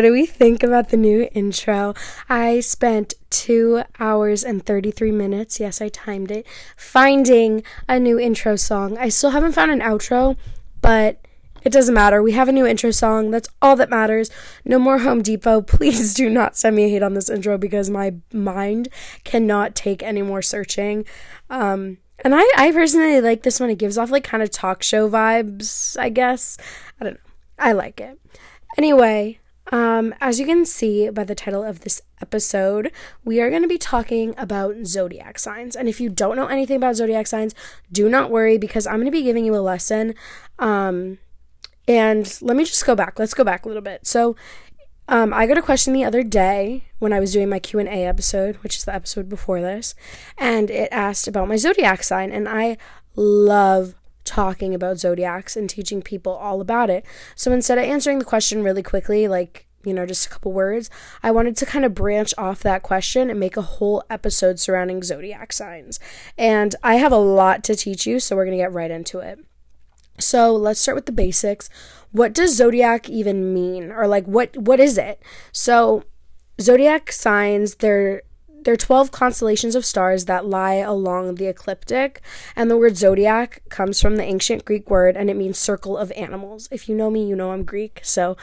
what do we think about the new intro? I spent two hours and 33 minutes, yes, I timed it, finding a new intro song. I still haven't found an outro, but it doesn't matter. We have a new intro song. That's all that matters. No more Home Depot. Please do not send me hate on this intro because my mind cannot take any more searching. Um, and I, I personally like this one. It gives off like kind of talk show vibes, I guess. I don't know. I like it. Anyway, um, as you can see by the title of this episode, we are going to be talking about zodiac signs. And if you don't know anything about zodiac signs, do not worry because I'm going to be giving you a lesson. Um, and let me just go back. Let's go back a little bit. So, um, I got a question the other day when I was doing my Q and A episode, which is the episode before this, and it asked about my zodiac sign, and I love talking about zodiacs and teaching people all about it. So instead of answering the question really quickly, like, you know, just a couple words, I wanted to kind of branch off that question and make a whole episode surrounding zodiac signs. And I have a lot to teach you, so we're going to get right into it. So let's start with the basics. What does zodiac even mean? Or like what what is it? So zodiac signs, they're there are 12 constellations of stars that lie along the ecliptic, and the word zodiac comes from the ancient Greek word and it means circle of animals. If you know me, you know I'm Greek, so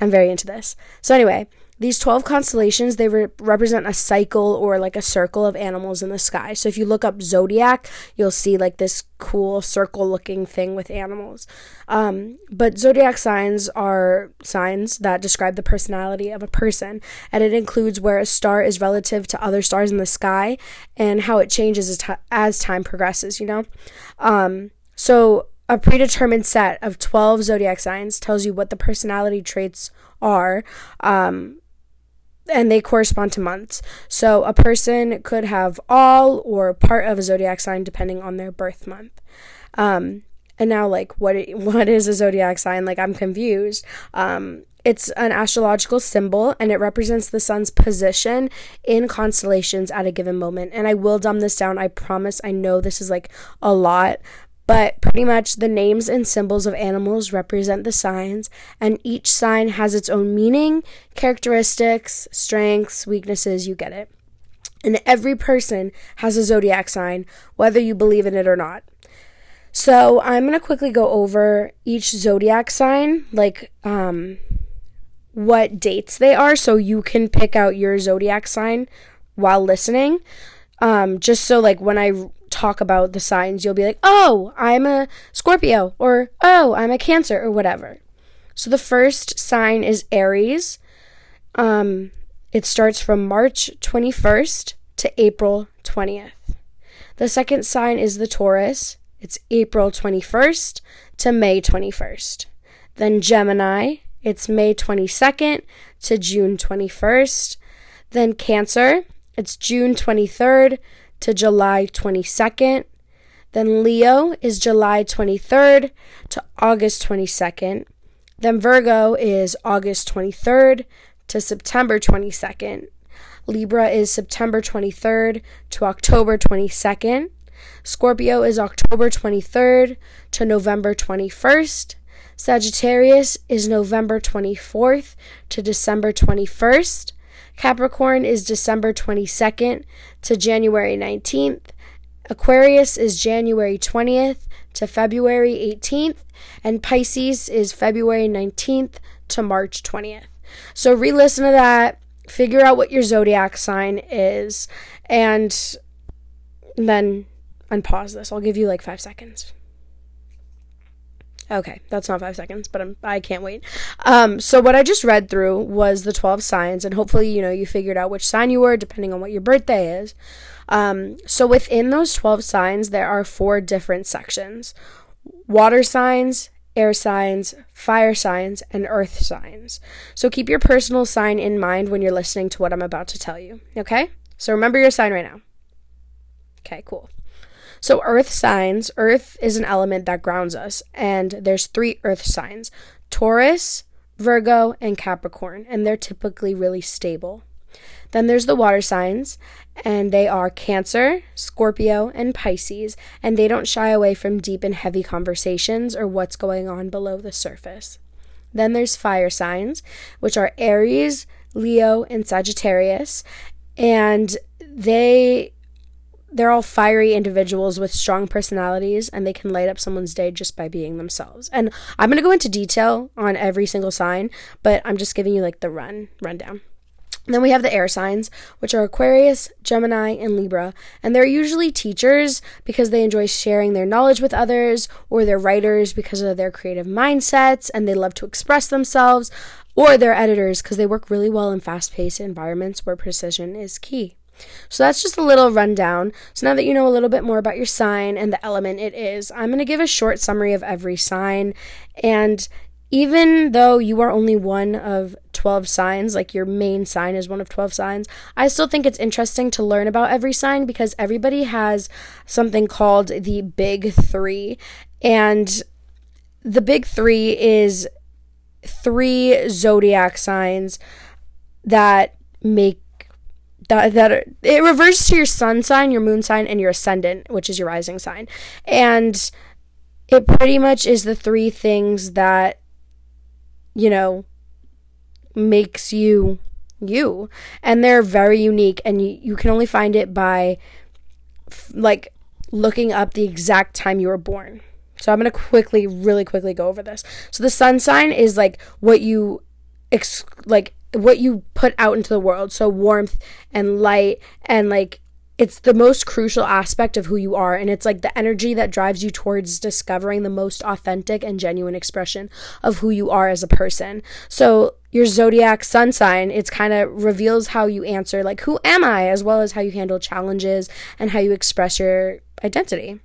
I'm very into this. So, anyway, these 12 constellations they re- represent a cycle or like a circle of animals in the sky. So if you look up zodiac you'll see like this cool circle looking thing with animals. Um, but zodiac signs are signs that describe the personality of a person and it includes where a star is relative to other stars in the sky and how it changes as, t- as time progresses you know? Um, so a predetermined set of 12 zodiac signs tells you what the personality traits are um, and they correspond to months. So a person could have all or part of a zodiac sign depending on their birth month. Um, and now, like, what what is a zodiac sign? Like, I'm confused. Um, it's an astrological symbol and it represents the sun's position in constellations at a given moment. And I will dumb this down. I promise. I know this is like a lot, but pretty much the names and symbols of animals represent the signs, and each sign has its own meaning, characteristics, strengths, weaknesses, you get it. And every person has a zodiac sign, whether you believe in it or not. So I'm gonna quickly go over each zodiac sign, like um, what dates they are, so you can pick out your zodiac sign while listening. Um, just so like when I talk about the signs, you'll be like, oh, I'm a Scorpio, or oh, I'm a Cancer, or whatever. So the first sign is Aries. Um, it starts from March 21st to April 20th. The second sign is the Taurus. It's April 21st to May 21st. Then Gemini, it's May 22nd to June 21st. Then Cancer, it's June 23rd to July 22nd. Then Leo is July 23rd to August 22nd. Then Virgo is August 23rd to September 22nd. Libra is September 23rd to October 22nd. Scorpio is October 23rd to November 21st. Sagittarius is November 24th to December 21st. Capricorn is December 22nd to January 19th. Aquarius is January 20th to February 18th. And Pisces is February 19th to March 20th. So re listen to that, figure out what your zodiac sign is, and then unpause this. I'll give you like five seconds. Okay, that's not five seconds, but I'm, I can't wait. Um, so what I just read through was the 12 signs, and hopefully, you know, you figured out which sign you were depending on what your birthday is. Um, so within those 12 signs, there are four different sections water signs, air signs, fire signs, and earth signs. So keep your personal sign in mind when you're listening to what I'm about to tell you, okay? So remember your sign right now. Okay, cool. So, earth signs, earth is an element that grounds us, and there's three earth signs Taurus, Virgo, and Capricorn, and they're typically really stable. Then there's the water signs, and they are Cancer, Scorpio, and Pisces, and they don't shy away from deep and heavy conversations or what's going on below the surface. Then there's fire signs, which are Aries, Leo, and Sagittarius. And they they're all fiery individuals with strong personalities and they can light up someone's day just by being themselves. And I'm going to go into detail on every single sign, but I'm just giving you like the run rundown. then we have the air signs, which are Aquarius, Gemini, and Libra. And they're usually teachers because they enjoy sharing their knowledge with others, or they're writers because of their creative mindsets and they love to express themselves, or they're editors because they work really well in fast paced environments where precision is key. So that's just a little rundown. So now that you know a little bit more about your sign and the element it is, I'm going to give a short summary of every sign. And even though you are only one of 12 signs, like your main sign is one of 12 signs, I still think it's interesting to learn about every sign because everybody has something called the big three. And the big three is three zodiac signs that make that that it reverts to your sun sign, your moon sign, and your ascendant, which is your rising sign, and it pretty much is the three things that you know makes you you, and they're very unique, and you you can only find it by like looking up the exact time you were born. So I'm going to quickly, really quickly go over this. So the sun sign is like what you ex- like what you put out into the world. So warmth and light and like it's the most crucial aspect of who you are and it's like the energy that drives you towards discovering the most authentic and genuine expression of who you are as a person. So your zodiac sun sign, it's kind of reveals how you answer like who am I as well as how you handle challenges and how you express your identity.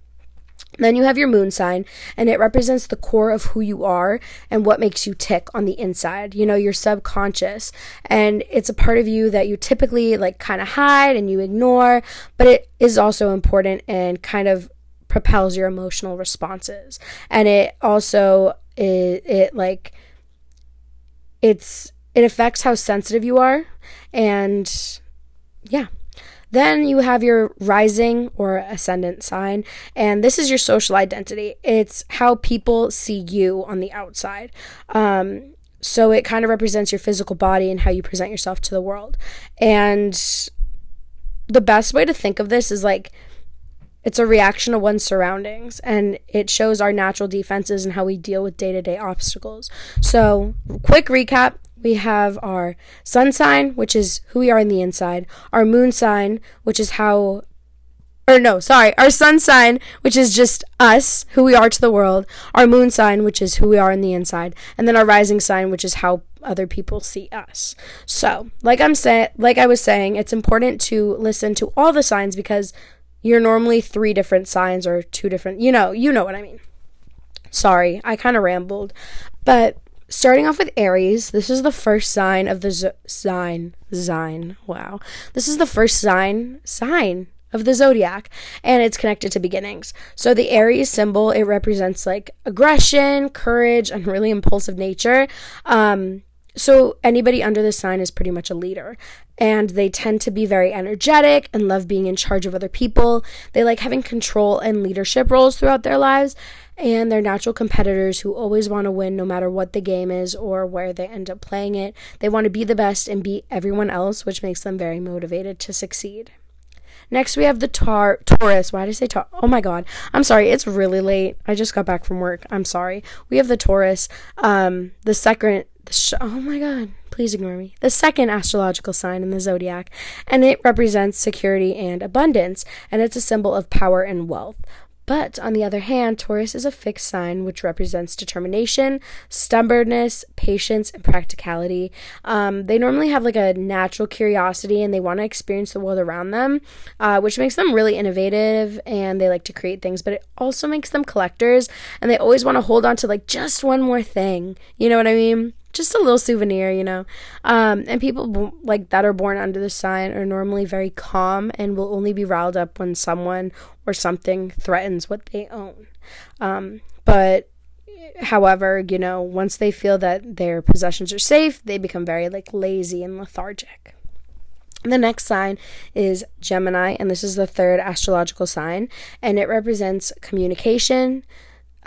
Then you have your moon sign, and it represents the core of who you are and what makes you tick on the inside. You know, your subconscious. And it's a part of you that you typically like kind of hide and you ignore, but it is also important and kind of propels your emotional responses. And it also it, it like it's it affects how sensitive you are and yeah then you have your rising or ascendant sign, and this is your social identity. It's how people see you on the outside. Um, so it kind of represents your physical body and how you present yourself to the world. And the best way to think of this is like it's a reaction to one's surroundings and it shows our natural defenses and how we deal with day to day obstacles. So, quick recap we have our sun sign, which is who we are on the inside, our moon sign, which is how or no, sorry, our sun sign, which is just us, who we are to the world, our moon sign, which is who we are on the inside, and then our rising sign, which is how other people see us. So, like I'm saying, like I was saying, it's important to listen to all the signs because you're normally three different signs or two different, you know, you know what I mean. Sorry, I kind of rambled, but starting off with Aries, this is the first sign of the z- sign sign. Wow, this is the first sign sign of the zodiac, and it's connected to beginnings. So the Aries symbol it represents like aggression, courage, and really impulsive nature. Um, so anybody under this sign is pretty much a leader. And they tend to be very energetic and love being in charge of other people. They like having control and leadership roles throughout their lives and they're natural competitors who always want to win no matter what the game is or where they end up playing it. They want to be the best and beat everyone else, which makes them very motivated to succeed. Next, we have the tar- Taurus. Why did I say Taurus? Oh my god. I'm sorry. It's really late. I just got back from work. I'm sorry. We have the Taurus. Um, the second. The sh- oh my god. Please ignore me. The second astrological sign in the zodiac, and it represents security and abundance, and it's a symbol of power and wealth. But on the other hand, Taurus is a fixed sign which represents determination, stubbornness, patience, and practicality. Um, they normally have like a natural curiosity and they want to experience the world around them, uh, which makes them really innovative and they like to create things, but it also makes them collectors and they always want to hold on to like just one more thing. You know what I mean? Just a little souvenir, you know. Um, and people like that are born under the sign are normally very calm and will only be riled up when someone or something threatens what they own. Um, but however, you know, once they feel that their possessions are safe, they become very like lazy and lethargic. The next sign is Gemini, and this is the third astrological sign, and it represents communication,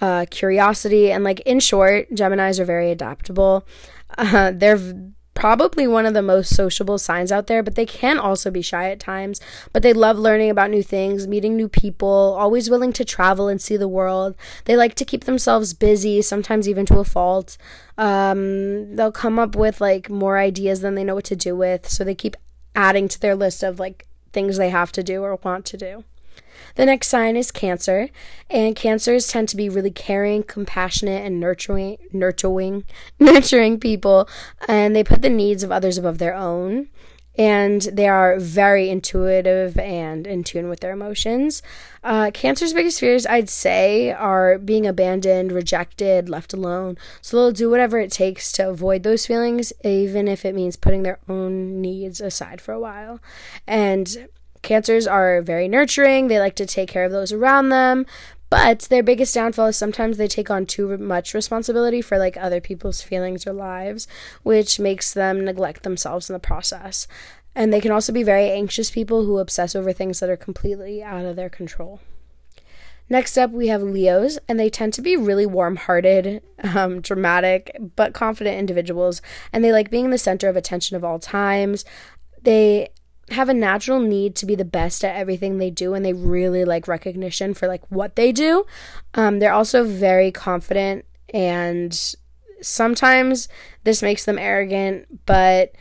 uh, curiosity, and like in short, Geminis are very adaptable. Uh, they're probably one of the most sociable signs out there, but they can also be shy at times. But they love learning about new things, meeting new people, always willing to travel and see the world. They like to keep themselves busy, sometimes even to a fault. Um, they'll come up with like more ideas than they know what to do with, so they keep adding to their list of like things they have to do or want to do. The next sign is Cancer, and Cancers tend to be really caring, compassionate, and nurturing, nurturing, nurturing people, and they put the needs of others above their own. And they are very intuitive and in tune with their emotions. Uh, cancer's biggest fears, I'd say, are being abandoned, rejected, left alone. So they'll do whatever it takes to avoid those feelings, even if it means putting their own needs aside for a while. And Cancers are very nurturing, they like to take care of those around them, but their biggest downfall is sometimes they take on too much responsibility for like other people's feelings or lives, which makes them neglect themselves in the process. And they can also be very anxious people who obsess over things that are completely out of their control. Next up, we have Leos, and they tend to be really warm hearted, um, dramatic, but confident individuals, and they like being the center of attention of all times. They have a natural need to be the best at everything they do and they really like recognition for like what they do. Um, they're also very confident and sometimes this makes them arrogant, but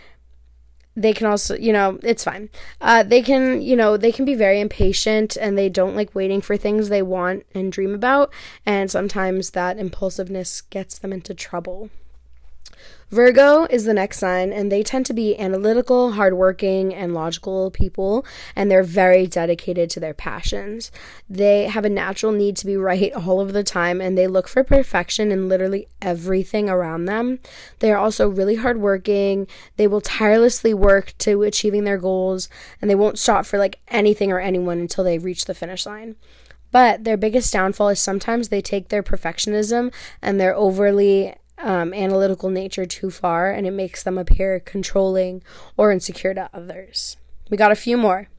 they can also, you know, it's fine. Uh, they can, you know, they can be very impatient and they don't like waiting for things they want and dream about. And sometimes that impulsiveness gets them into trouble. Virgo is the next sign, and they tend to be analytical, hardworking, and logical people, and they're very dedicated to their passions. They have a natural need to be right all of the time, and they look for perfection in literally everything around them. They are also really hardworking. They will tirelessly work to achieving their goals, and they won't stop for like anything or anyone until they reach the finish line. But their biggest downfall is sometimes they take their perfectionism and their overly um, analytical nature too far and it makes them appear controlling or insecure to others. We got a few more.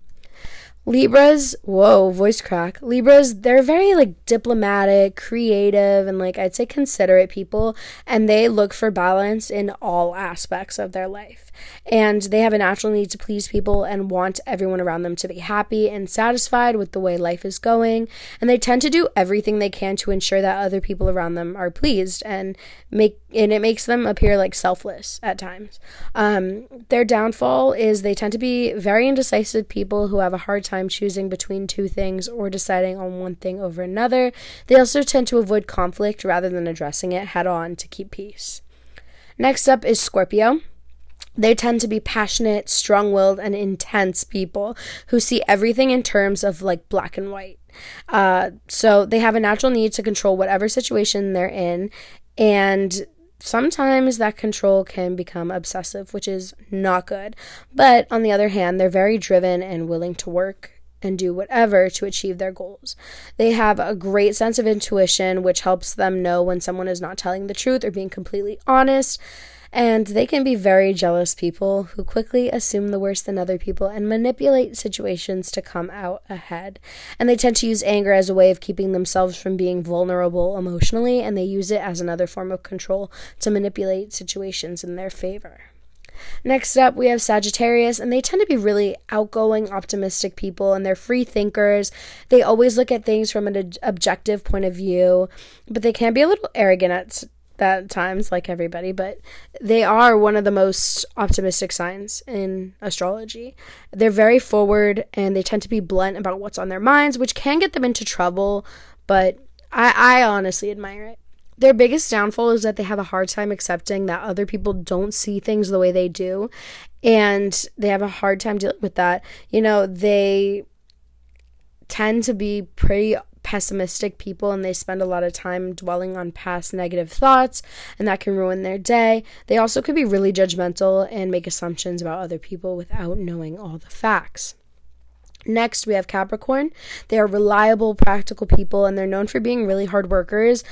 Libras, whoa, voice crack. Libras, they're very like diplomatic, creative, and like I'd say considerate people, and they look for balance in all aspects of their life. And they have a natural need to please people and want everyone around them to be happy and satisfied with the way life is going. And they tend to do everything they can to ensure that other people around them are pleased and make and it makes them appear like selfless at times. Um, their downfall is they tend to be very indecisive people who have a hard time choosing between two things or deciding on one thing over another. They also tend to avoid conflict rather than addressing it head on to keep peace. Next up is Scorpio. They tend to be passionate, strong willed, and intense people who see everything in terms of like black and white. Uh, so they have a natural need to control whatever situation they're in, and sometimes that control can become obsessive, which is not good. But on the other hand, they're very driven and willing to work and do whatever to achieve their goals. They have a great sense of intuition, which helps them know when someone is not telling the truth or being completely honest. And they can be very jealous people who quickly assume the worst in other people and manipulate situations to come out ahead. And they tend to use anger as a way of keeping themselves from being vulnerable emotionally, and they use it as another form of control to manipulate situations in their favor. Next up, we have Sagittarius, and they tend to be really outgoing, optimistic people, and they're free thinkers. They always look at things from an objective point of view, but they can be a little arrogant at at times, like everybody, but they are one of the most optimistic signs in astrology. They're very forward and they tend to be blunt about what's on their minds, which can get them into trouble, but I, I honestly admire it. Their biggest downfall is that they have a hard time accepting that other people don't see things the way they do, and they have a hard time dealing with that. You know, they tend to be pretty pessimistic people and they spend a lot of time dwelling on past negative thoughts and that can ruin their day. They also could be really judgmental and make assumptions about other people without knowing all the facts. Next, we have Capricorn. They are reliable, practical people and they're known for being really hard workers.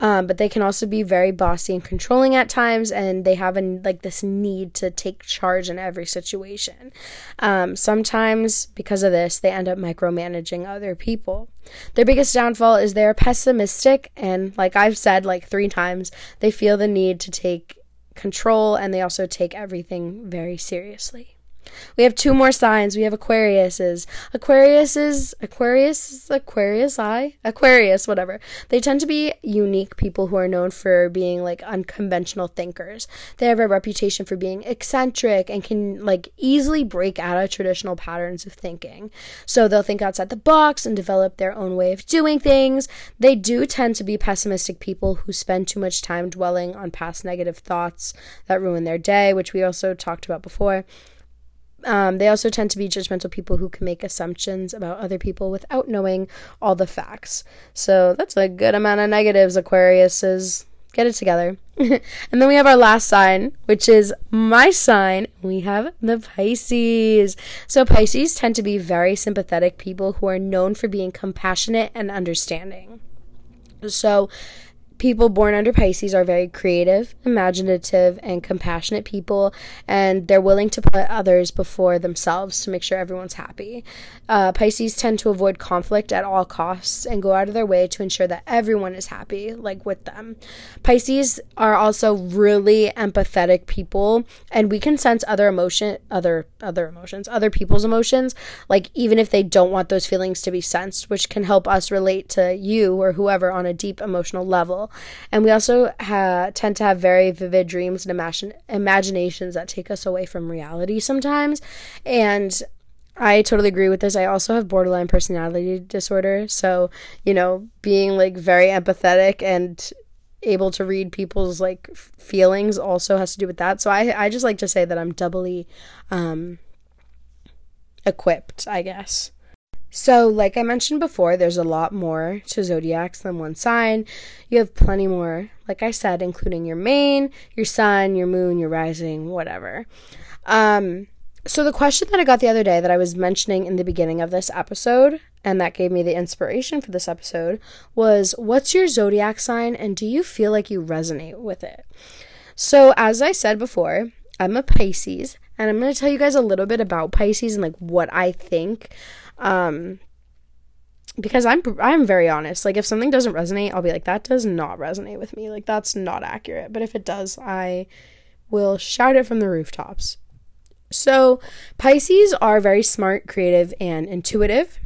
Um, but they can also be very bossy and controlling at times, and they have an, like this need to take charge in every situation. Um, sometimes, because of this, they end up micromanaging other people. Their biggest downfall is they're pessimistic, and like I've said like three times, they feel the need to take control, and they also take everything very seriously. We have two more signs. We have Aquariuses. Aquariuses, Aquarius, Aquarius, I, Aquarius, whatever. They tend to be unique people who are known for being like unconventional thinkers. They have a reputation for being eccentric and can like easily break out of traditional patterns of thinking. So they'll think outside the box and develop their own way of doing things. They do tend to be pessimistic people who spend too much time dwelling on past negative thoughts that ruin their day, which we also talked about before. Um, they also tend to be judgmental people who can make assumptions about other people without knowing all the facts. So that's a good amount of negatives, Aquarius is. Get it together. and then we have our last sign, which is my sign. We have the Pisces. So Pisces tend to be very sympathetic people who are known for being compassionate and understanding. So people born under Pisces are very creative, imaginative, and compassionate people, and they're willing to put others before themselves to make sure everyone's happy. Uh, Pisces tend to avoid conflict at all costs and go out of their way to ensure that everyone is happy, like with them. Pisces are also really empathetic people, and we can sense other emotion, other other emotions, other people's emotions, like even if they don't want those feelings to be sensed, which can help us relate to you or whoever on a deep emotional level. And we also ha- tend to have very vivid dreams and imagine- imaginations that take us away from reality sometimes. And I totally agree with this. I also have borderline personality disorder. So, you know, being like very empathetic and able to read people's like feelings also has to do with that. So I I just like to say that I'm doubly um equipped, I guess. So, like I mentioned before, there's a lot more to zodiacs than one sign. You have plenty more, like I said, including your main, your sun, your moon, your rising, whatever. Um, so, the question that I got the other day that I was mentioning in the beginning of this episode, and that gave me the inspiration for this episode, was What's your zodiac sign, and do you feel like you resonate with it? So, as I said before, I'm a Pisces, and I'm going to tell you guys a little bit about Pisces and like what I think um, because I'm I'm very honest. Like if something doesn't resonate, I'll be like that does not resonate with me. Like that's not accurate. But if it does, I will shout it from the rooftops. So, Pisces are very smart, creative, and intuitive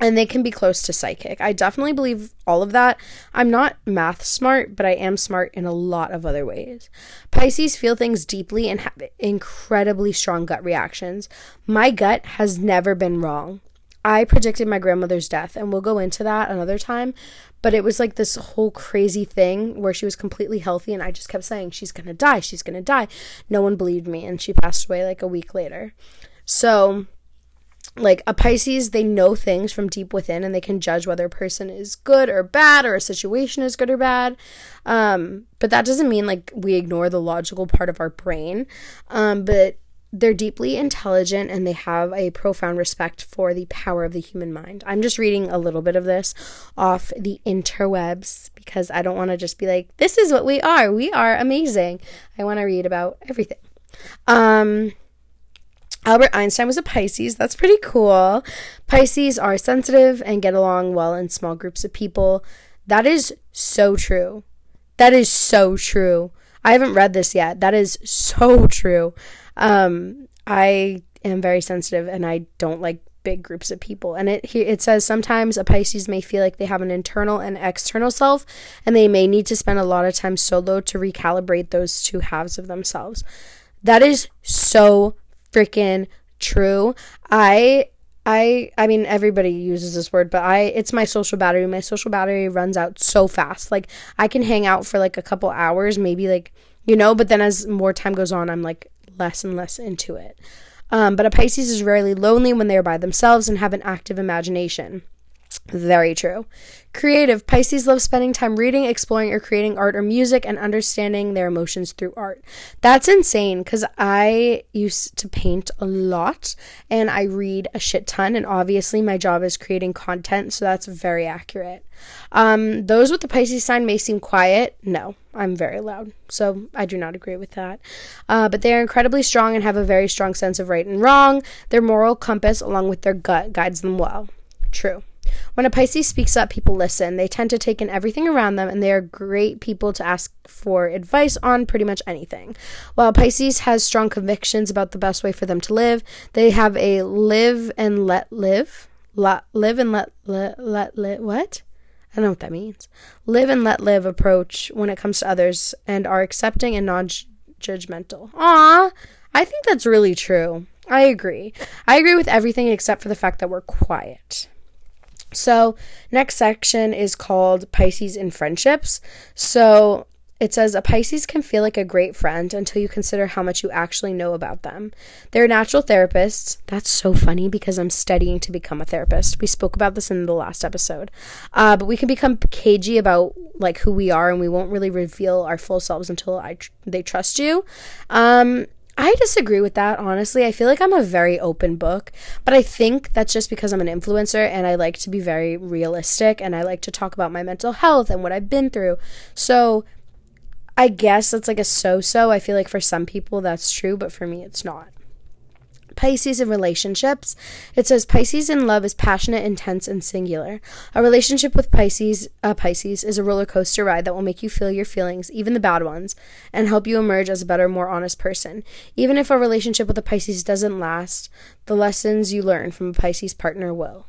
and they can be close to psychic. I definitely believe all of that. I'm not math smart, but I am smart in a lot of other ways. Pisces feel things deeply and have incredibly strong gut reactions. My gut has never been wrong. I predicted my grandmother's death, and we'll go into that another time. But it was like this whole crazy thing where she was completely healthy, and I just kept saying, She's gonna die, she's gonna die. No one believed me, and she passed away like a week later. So, like a Pisces, they know things from deep within and they can judge whether a person is good or bad or a situation is good or bad. Um, but that doesn't mean like we ignore the logical part of our brain. Um, but they're deeply intelligent and they have a profound respect for the power of the human mind. I'm just reading a little bit of this off the interwebs because I don't want to just be like, this is what we are. We are amazing. I want to read about everything. Um, Albert Einstein was a Pisces. That's pretty cool. Pisces are sensitive and get along well in small groups of people. That is so true. That is so true. I haven't read this yet. That is so true. Um, I am very sensitive and I don't like big groups of people. And it it says sometimes a Pisces may feel like they have an internal and external self and they may need to spend a lot of time solo to recalibrate those two halves of themselves. That is so freaking true. I I I mean everybody uses this word, but I it's my social battery. My social battery runs out so fast. Like I can hang out for like a couple hours, maybe like you know, but then as more time goes on, I'm like less and less into it. Um, but a Pisces is rarely lonely when they are by themselves and have an active imagination. Very true. Creative. Pisces love spending time reading, exploring, or creating art or music and understanding their emotions through art. That's insane because I used to paint a lot and I read a shit ton. And obviously, my job is creating content, so that's very accurate. Um, those with the Pisces sign may seem quiet. No, I'm very loud. So I do not agree with that. Uh, but they are incredibly strong and have a very strong sense of right and wrong. Their moral compass, along with their gut, guides them well. True. When a Pisces speaks up, people listen. They tend to take in everything around them, and they are great people to ask for advice on pretty much anything. While Pisces has strong convictions about the best way for them to live, they have a live and let live. La- live and let, let, let, let, what? I don't know what that means. Live and let live approach when it comes to others and are accepting and non judgmental. Ah, I think that's really true. I agree. I agree with everything except for the fact that we're quiet. So, next section is called Pisces in friendships. So, it says a Pisces can feel like a great friend until you consider how much you actually know about them. They're natural therapists. That's so funny because I'm studying to become a therapist. We spoke about this in the last episode. Uh, but we can become cagey about like who we are, and we won't really reveal our full selves until I tr- they trust you. Um, I disagree with that, honestly. I feel like I'm a very open book, but I think that's just because I'm an influencer and I like to be very realistic and I like to talk about my mental health and what I've been through. So I guess that's like a so so. I feel like for some people that's true, but for me it's not. Pisces in relationships. It says Pisces in love is passionate, intense, and singular. A relationship with Pisces, uh, Pisces is a roller coaster ride that will make you feel your feelings, even the bad ones, and help you emerge as a better, more honest person. Even if a relationship with a Pisces doesn't last, the lessons you learn from a Pisces partner will.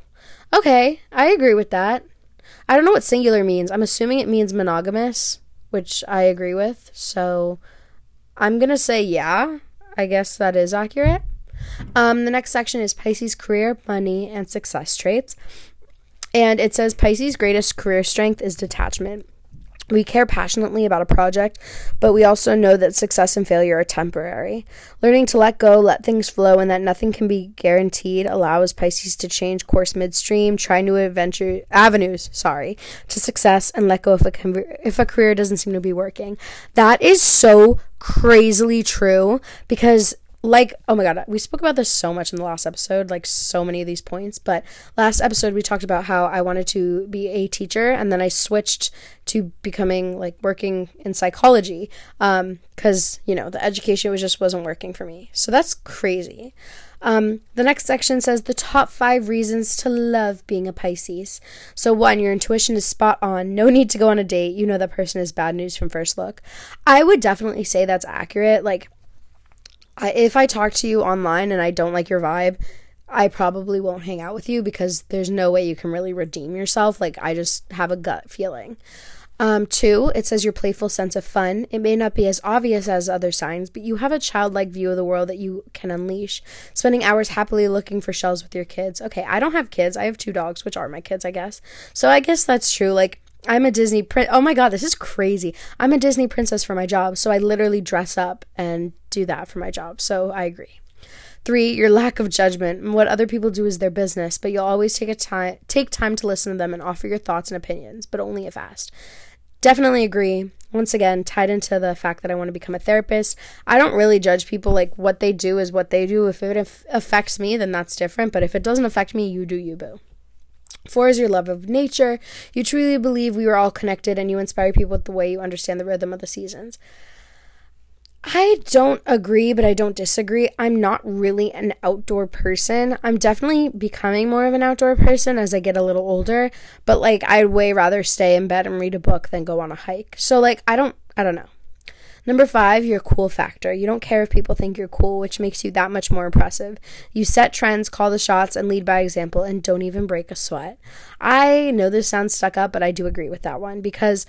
Okay, I agree with that. I don't know what singular means. I'm assuming it means monogamous, which I agree with. So I'm going to say yeah. I guess that is accurate. Um, the next section is Pisces career, money, and success traits. And it says Pisces' greatest career strength is detachment. We care passionately about a project, but we also know that success and failure are temporary. Learning to let go, let things flow, and that nothing can be guaranteed allows Pisces to change course midstream, try new adventure avenues, sorry, to success, and let go if a if a career doesn't seem to be working. That is so crazily true because like oh my god we spoke about this so much in the last episode like so many of these points but last episode we talked about how i wanted to be a teacher and then i switched to becoming like working in psychology um because you know the education was just wasn't working for me so that's crazy um, the next section says the top five reasons to love being a Pisces. So, one, your intuition is spot on. No need to go on a date. You know that person is bad news from first look. I would definitely say that's accurate. Like, I, if I talk to you online and I don't like your vibe, I probably won't hang out with you because there's no way you can really redeem yourself. Like, I just have a gut feeling. Um, two, it says your playful sense of fun. It may not be as obvious as other signs, but you have a childlike view of the world that you can unleash. Spending hours happily looking for shells with your kids. Okay, I don't have kids. I have two dogs, which are my kids, I guess. So I guess that's true. Like, I'm a Disney prin- Oh my god, this is crazy. I'm a Disney princess for my job, so I literally dress up and do that for my job. So I agree. Three, your lack of judgment. What other people do is their business, but you'll always take a time take time to listen to them and offer your thoughts and opinions, but only if asked. Definitely agree. Once again, tied into the fact that I want to become a therapist, I don't really judge people. Like what they do is what they do. If it affects me, then that's different. But if it doesn't affect me, you do you, boo. Four is your love of nature. You truly believe we are all connected and you inspire people with the way you understand the rhythm of the seasons. I don't agree, but I don't disagree. I'm not really an outdoor person. I'm definitely becoming more of an outdoor person as I get a little older, but like I'd way rather stay in bed and read a book than go on a hike. So like I don't I don't know. Number five, your cool factor. You don't care if people think you're cool, which makes you that much more impressive. You set trends, call the shots, and lead by example, and don't even break a sweat. I know this sounds stuck up, but I do agree with that one because,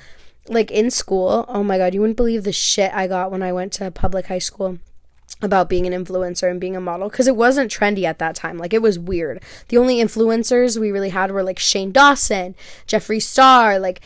like, in school, oh my god, you wouldn't believe the shit I got when I went to public high school about being an influencer and being a model because it wasn't trendy at that time. Like it was weird. The only influencers we really had were like Shane Dawson, Jeffree Star, like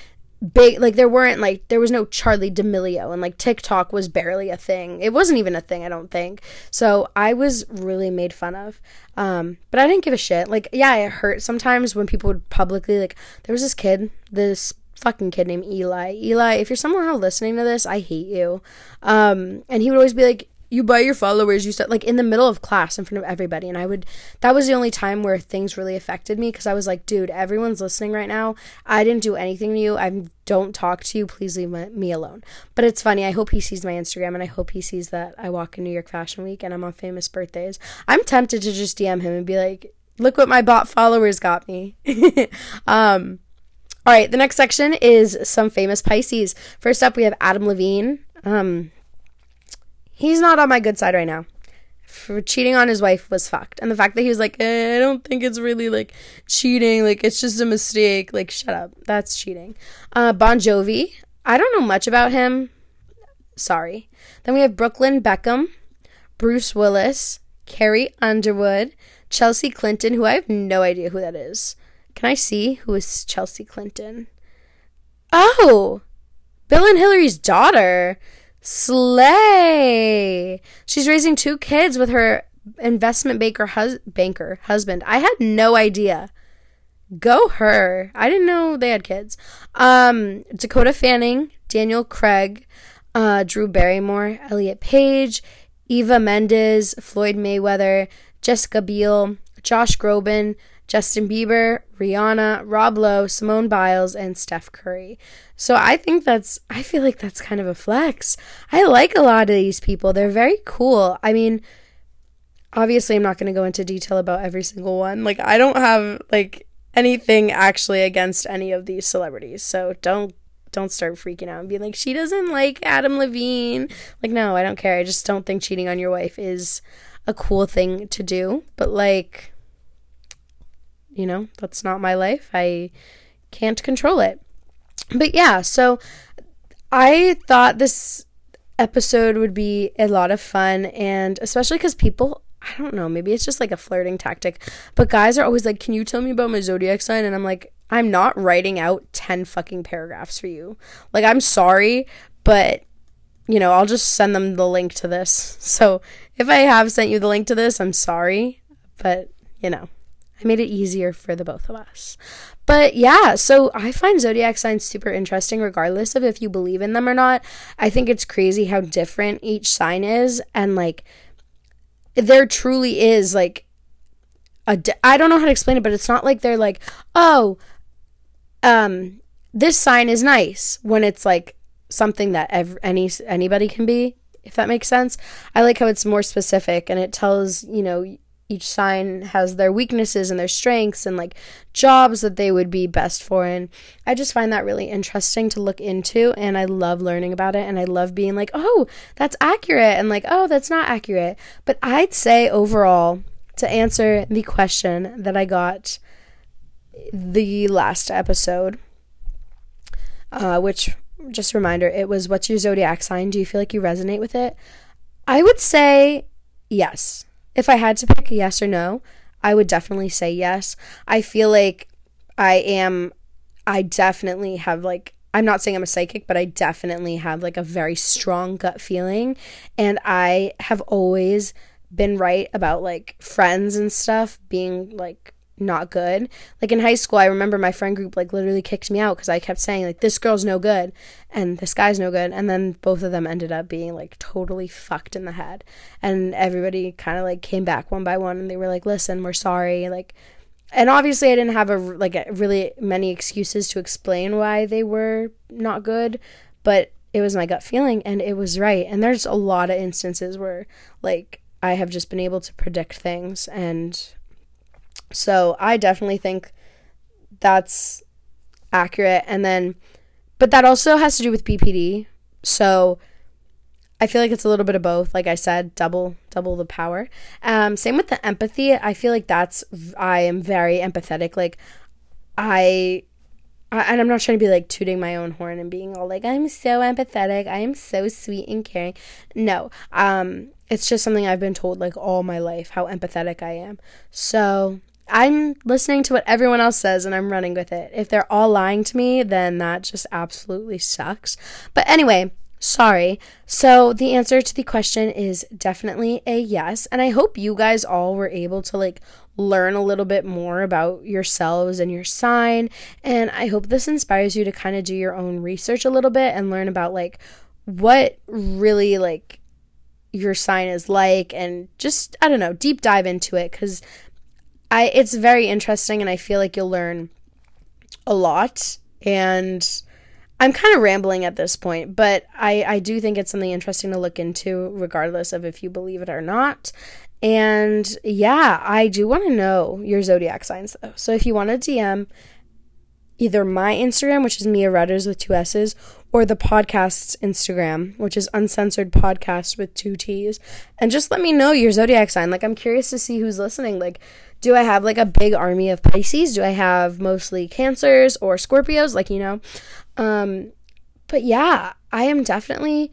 big like there weren't like there was no Charli D'Amelio and like TikTok was barely a thing. It wasn't even a thing, I don't think. So I was really made fun of. Um, but I didn't give a shit. Like yeah, it hurt sometimes when people would publicly like there was this kid, this fucking kid named Eli. Eli, if you're somehow listening to this, I hate you. Um, and he would always be like, you buy your followers, you start like in the middle of class in front of everybody. And I would, that was the only time where things really affected me because I was like, dude, everyone's listening right now. I didn't do anything to you. I don't talk to you. Please leave my, me alone. But it's funny. I hope he sees my Instagram and I hope he sees that I walk in New York Fashion Week and I'm on famous birthdays. I'm tempted to just DM him and be like, look what my bot followers got me. um, all right, the next section is some famous Pisces. First up, we have Adam Levine. Um, he's not on my good side right now. For cheating on his wife was fucked, and the fact that he was like, eh, I don't think it's really like cheating, like it's just a mistake. Like, shut up, that's cheating. Uh, bon Jovi. I don't know much about him. Sorry. Then we have Brooklyn Beckham, Bruce Willis, Carrie Underwood, Chelsea Clinton, who I have no idea who that is. Can I see who is Chelsea Clinton? Oh, Bill and Hillary's daughter. Slay. She's raising two kids with her investment banker, hus- banker husband. I had no idea. Go her. I didn't know they had kids. Um, Dakota Fanning, Daniel Craig, uh, Drew Barrymore, Elliot Page, Eva Mendes, Floyd Mayweather, Jessica Biel, Josh Groban, Justin Bieber, Rihanna, Rob Lowe, Simone Biles, and Steph Curry. So I think that's, I feel like that's kind of a flex. I like a lot of these people. They're very cool. I mean, obviously, I'm not going to go into detail about every single one. Like, I don't have, like, anything actually against any of these celebrities. So don't don't start freaking out and being like she doesn't like Adam Levine. Like no, I don't care. I just don't think cheating on your wife is a cool thing to do. But like you know, that's not my life. I can't control it. But yeah, so I thought this episode would be a lot of fun and especially cuz people I don't know, maybe it's just like a flirting tactic, but guys are always like, "Can you tell me about my zodiac sign?" and I'm like, "I'm not writing out 10 fucking paragraphs for you." Like, I'm sorry, but you know, I'll just send them the link to this. So, if I have sent you the link to this, I'm sorry, but you know, I made it easier for the both of us. But yeah, so I find zodiac signs super interesting, regardless of if you believe in them or not. I think it's crazy how different each sign is, and like, there truly is like a. Di- I don't know how to explain it, but it's not like they're like, oh, um, this sign is nice when it's like something that ev- any anybody can be if that makes sense. I like how it's more specific and it tells, you know, each sign has their weaknesses and their strengths and like jobs that they would be best for. And i just find that really interesting to look into and i love learning about it and i love being like oh that's accurate and like oh that's not accurate. But i'd say overall to answer the question that i got the last episode uh, which just a reminder it was what's your zodiac sign? Do you feel like you resonate with it? I would say yes if I had to pick a yes or no, I would definitely say yes. I feel like I am, I definitely have like, I'm not saying I'm a psychic, but I definitely have like a very strong gut feeling. And I have always been right about like friends and stuff being like not good. Like in high school, I remember my friend group like literally kicked me out because I kept saying like this girl's no good and this guy's no good, and then both of them ended up being like totally fucked in the head, and everybody kind of like came back one by one and they were like, listen, we're sorry, like. And obviously, I didn't have a like really many excuses to explain why they were not good, but it was my gut feeling and it was right. And there's a lot of instances where like I have just been able to predict things and so I definitely think that's accurate. And then, but that also has to do with BPD. So I feel like it's a little bit of both. Like I said, double double the power. Um, same with the empathy. I feel like that's I am very empathetic. Like I, and I'm not trying to be like tooting my own horn and being all like I'm so empathetic. I am so sweet and caring. No, um, it's just something I've been told like all my life how empathetic I am. So I'm listening to what everyone else says and I'm running with it. If they're all lying to me, then that just absolutely sucks. But anyway, sorry. So the answer to the question is definitely a yes. And I hope you guys all were able to like learn a little bit more about yourselves and your sign. And I hope this inspires you to kind of do your own research a little bit and learn about like what really like your sign is like and just I don't know, deep dive into it cuz I it's very interesting and I feel like you'll learn a lot and I'm kind of rambling at this point, but I, I do think it's something interesting to look into, regardless of if you believe it or not. And yeah, I do want to know your zodiac signs though. So if you want to DM either my Instagram, which is Mia Rudders with two S's, or the podcast's Instagram, which is uncensored podcast with two T's, and just let me know your zodiac sign. Like I'm curious to see who's listening. Like do I have like a big army of Pisces? Do I have mostly Cancers or Scorpios? Like, you know. Um, but yeah, I am definitely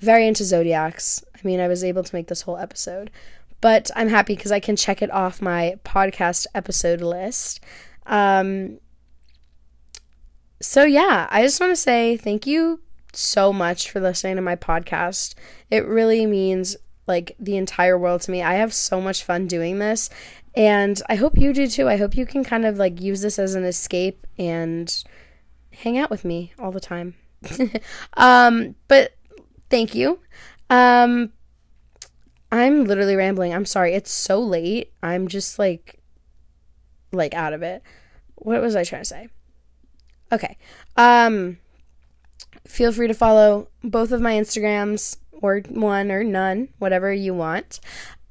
very into zodiacs. I mean, I was able to make this whole episode, but I'm happy because I can check it off my podcast episode list. Um, so yeah, I just want to say thank you so much for listening to my podcast. It really means like the entire world to me. I have so much fun doing this and I hope you do too. I hope you can kind of like use this as an escape and hang out with me all the time. um, but thank you. Um, I'm literally rambling. I'm sorry. It's so late. I'm just like like out of it. What was I trying to say? Okay. Um feel free to follow both of my Instagrams or one or none, whatever you want.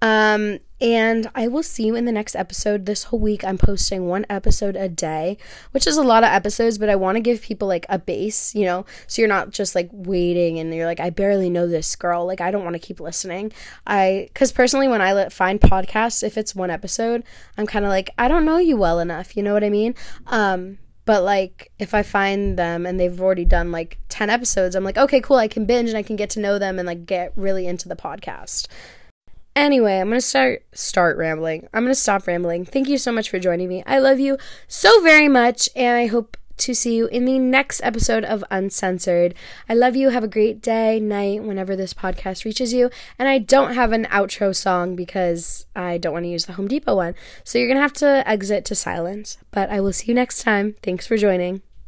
Um, and I will see you in the next episode. This whole week, I'm posting one episode a day, which is a lot of episodes, but I want to give people like a base, you know, so you're not just like waiting and you're like, I barely know this girl. Like, I don't want to keep listening. I, because personally, when I let, find podcasts, if it's one episode, I'm kind of like, I don't know you well enough. You know what I mean? Um, but like if I find them and they've already done like 10 episodes, I'm like, okay, cool, I can binge and I can get to know them and like get really into the podcast. Anyway, I'm going to start start rambling. I'm going to stop rambling. Thank you so much for joining me. I love you so very much and I hope to see you in the next episode of Uncensored. I love you. Have a great day, night, whenever this podcast reaches you. And I don't have an outro song because I don't want to use the Home Depot one. So you're going to have to exit to silence. But I will see you next time. Thanks for joining.